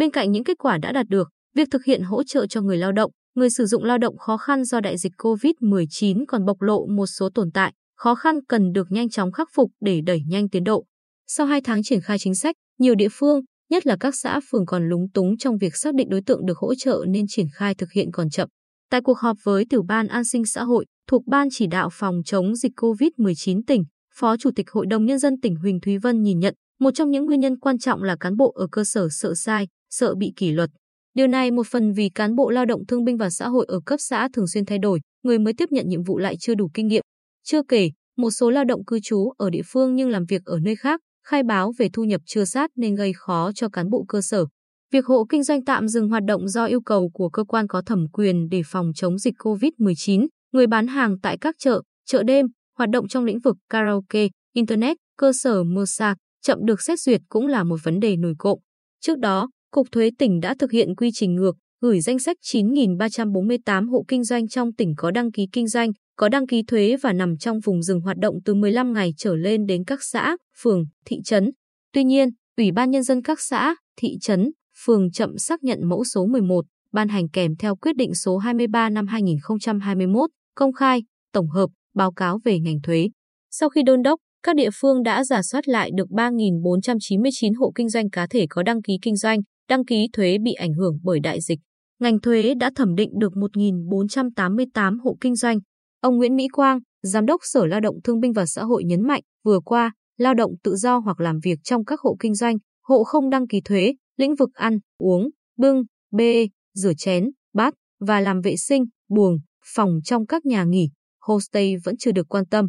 Bên cạnh những kết quả đã đạt được, việc thực hiện hỗ trợ cho người lao động, người sử dụng lao động khó khăn do đại dịch COVID-19 còn bộc lộ một số tồn tại, khó khăn cần được nhanh chóng khắc phục để đẩy nhanh tiến độ. Sau 2 tháng triển khai chính sách, nhiều địa phương, nhất là các xã phường còn lúng túng trong việc xác định đối tượng được hỗ trợ nên triển khai thực hiện còn chậm. Tại cuộc họp với Tiểu ban An sinh xã hội thuộc Ban chỉ đạo phòng chống dịch COVID-19 tỉnh, Phó Chủ tịch Hội đồng Nhân dân tỉnh Huỳnh Thúy Vân nhìn nhận một trong những nguyên nhân quan trọng là cán bộ ở cơ sở sợ sai, sợ bị kỷ luật. Điều này một phần vì cán bộ lao động thương binh và xã hội ở cấp xã thường xuyên thay đổi, người mới tiếp nhận nhiệm vụ lại chưa đủ kinh nghiệm. Chưa kể, một số lao động cư trú ở địa phương nhưng làm việc ở nơi khác, khai báo về thu nhập chưa sát nên gây khó cho cán bộ cơ sở. Việc hộ kinh doanh tạm dừng hoạt động do yêu cầu của cơ quan có thẩm quyền để phòng chống dịch COVID-19, người bán hàng tại các chợ, chợ đêm, hoạt động trong lĩnh vực karaoke, internet, cơ sở massage chậm được xét duyệt cũng là một vấn đề nổi cộng. Trước đó, Cục Thuế tỉnh đã thực hiện quy trình ngược, gửi danh sách 9.348 hộ kinh doanh trong tỉnh có đăng ký kinh doanh, có đăng ký thuế và nằm trong vùng rừng hoạt động từ 15 ngày trở lên đến các xã, phường, thị trấn. Tuy nhiên, Ủy ban Nhân dân các xã, thị trấn, phường chậm xác nhận mẫu số 11, ban hành kèm theo quyết định số 23 năm 2021, công khai, tổng hợp, báo cáo về ngành thuế. Sau khi đôn đốc, các địa phương đã giả soát lại được 3.499 hộ kinh doanh cá thể có đăng ký kinh doanh, đăng ký thuế bị ảnh hưởng bởi đại dịch. Ngành thuế đã thẩm định được 1.488 hộ kinh doanh. Ông Nguyễn Mỹ Quang, Giám đốc Sở Lao động Thương binh và Xã hội nhấn mạnh, vừa qua, lao động tự do hoặc làm việc trong các hộ kinh doanh, hộ không đăng ký thuế, lĩnh vực ăn, uống, bưng, bê, rửa chén, bát và làm vệ sinh, buồng, phòng trong các nhà nghỉ, homestay vẫn chưa được quan tâm.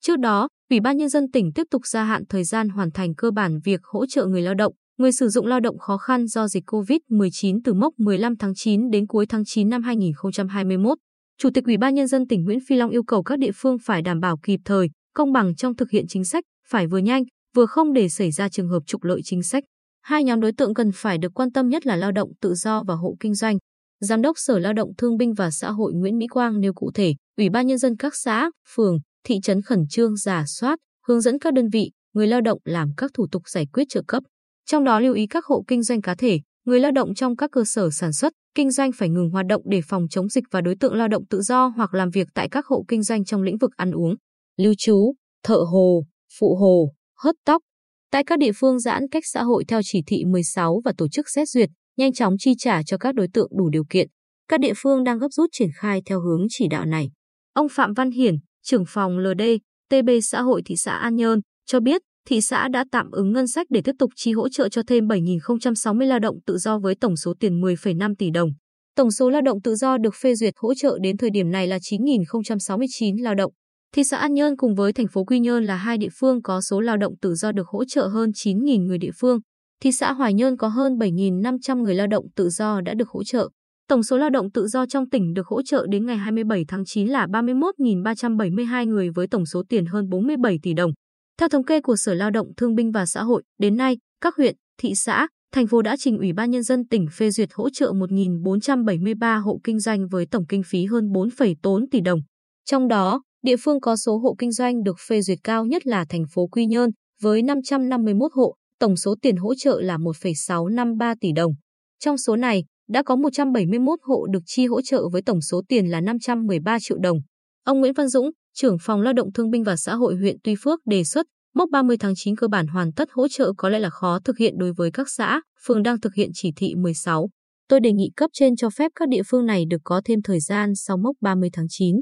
Trước đó, Ủy ban Nhân dân tỉnh tiếp tục gia hạn thời gian hoàn thành cơ bản việc hỗ trợ người lao động, người sử dụng lao động khó khăn do dịch COVID-19 từ mốc 15 tháng 9 đến cuối tháng 9 năm 2021. Chủ tịch Ủy ban Nhân dân tỉnh Nguyễn Phi Long yêu cầu các địa phương phải đảm bảo kịp thời, công bằng trong thực hiện chính sách, phải vừa nhanh, vừa không để xảy ra trường hợp trục lợi chính sách. Hai nhóm đối tượng cần phải được quan tâm nhất là lao động tự do và hộ kinh doanh. Giám đốc Sở Lao động Thương binh và Xã hội Nguyễn Mỹ Quang nêu cụ thể, Ủy ban Nhân dân các xã, phường, thị trấn khẩn trương giả soát, hướng dẫn các đơn vị, người lao động làm các thủ tục giải quyết trợ cấp. Trong đó lưu ý các hộ kinh doanh cá thể, người lao động trong các cơ sở sản xuất, kinh doanh phải ngừng hoạt động để phòng chống dịch và đối tượng lao động tự do hoặc làm việc tại các hộ kinh doanh trong lĩnh vực ăn uống, lưu trú, thợ hồ, phụ hồ, hớt tóc. Tại các địa phương giãn cách xã hội theo chỉ thị 16 và tổ chức xét duyệt, nhanh chóng chi trả cho các đối tượng đủ điều kiện. Các địa phương đang gấp rút triển khai theo hướng chỉ đạo này. Ông Phạm Văn Hiển, trưởng phòng LD, TB xã hội thị xã An Nhơn, cho biết thị xã đã tạm ứng ngân sách để tiếp tục chi hỗ trợ cho thêm 7.060 lao động tự do với tổng số tiền 10,5 tỷ đồng. Tổng số lao động tự do được phê duyệt hỗ trợ đến thời điểm này là 9.069 lao động. Thị xã An Nhơn cùng với thành phố Quy Nhơn là hai địa phương có số lao động tự do được hỗ trợ hơn 9.000 người địa phương. Thị xã Hoài Nhơn có hơn 7.500 người lao động tự do đã được hỗ trợ. Tổng số lao động tự do trong tỉnh được hỗ trợ đến ngày 27 tháng 9 là 31.372 người với tổng số tiền hơn 47 tỷ đồng. Theo thống kê của Sở Lao động Thương binh và Xã hội, đến nay, các huyện, thị xã, thành phố đã trình Ủy ban Nhân dân tỉnh phê duyệt hỗ trợ 1.473 hộ kinh doanh với tổng kinh phí hơn 4,4 tỷ đồng. Trong đó, địa phương có số hộ kinh doanh được phê duyệt cao nhất là thành phố Quy Nhơn với 551 hộ, tổng số tiền hỗ trợ là 1,653 tỷ đồng. Trong số này, đã có 171 hộ được chi hỗ trợ với tổng số tiền là 513 triệu đồng. Ông Nguyễn Văn Dũng, trưởng phòng Lao động Thương binh và Xã hội huyện Tuy Phước đề xuất mốc 30 tháng 9 cơ bản hoàn tất hỗ trợ có lẽ là khó thực hiện đối với các xã, phường đang thực hiện chỉ thị 16. Tôi đề nghị cấp trên cho phép các địa phương này được có thêm thời gian sau mốc 30 tháng 9.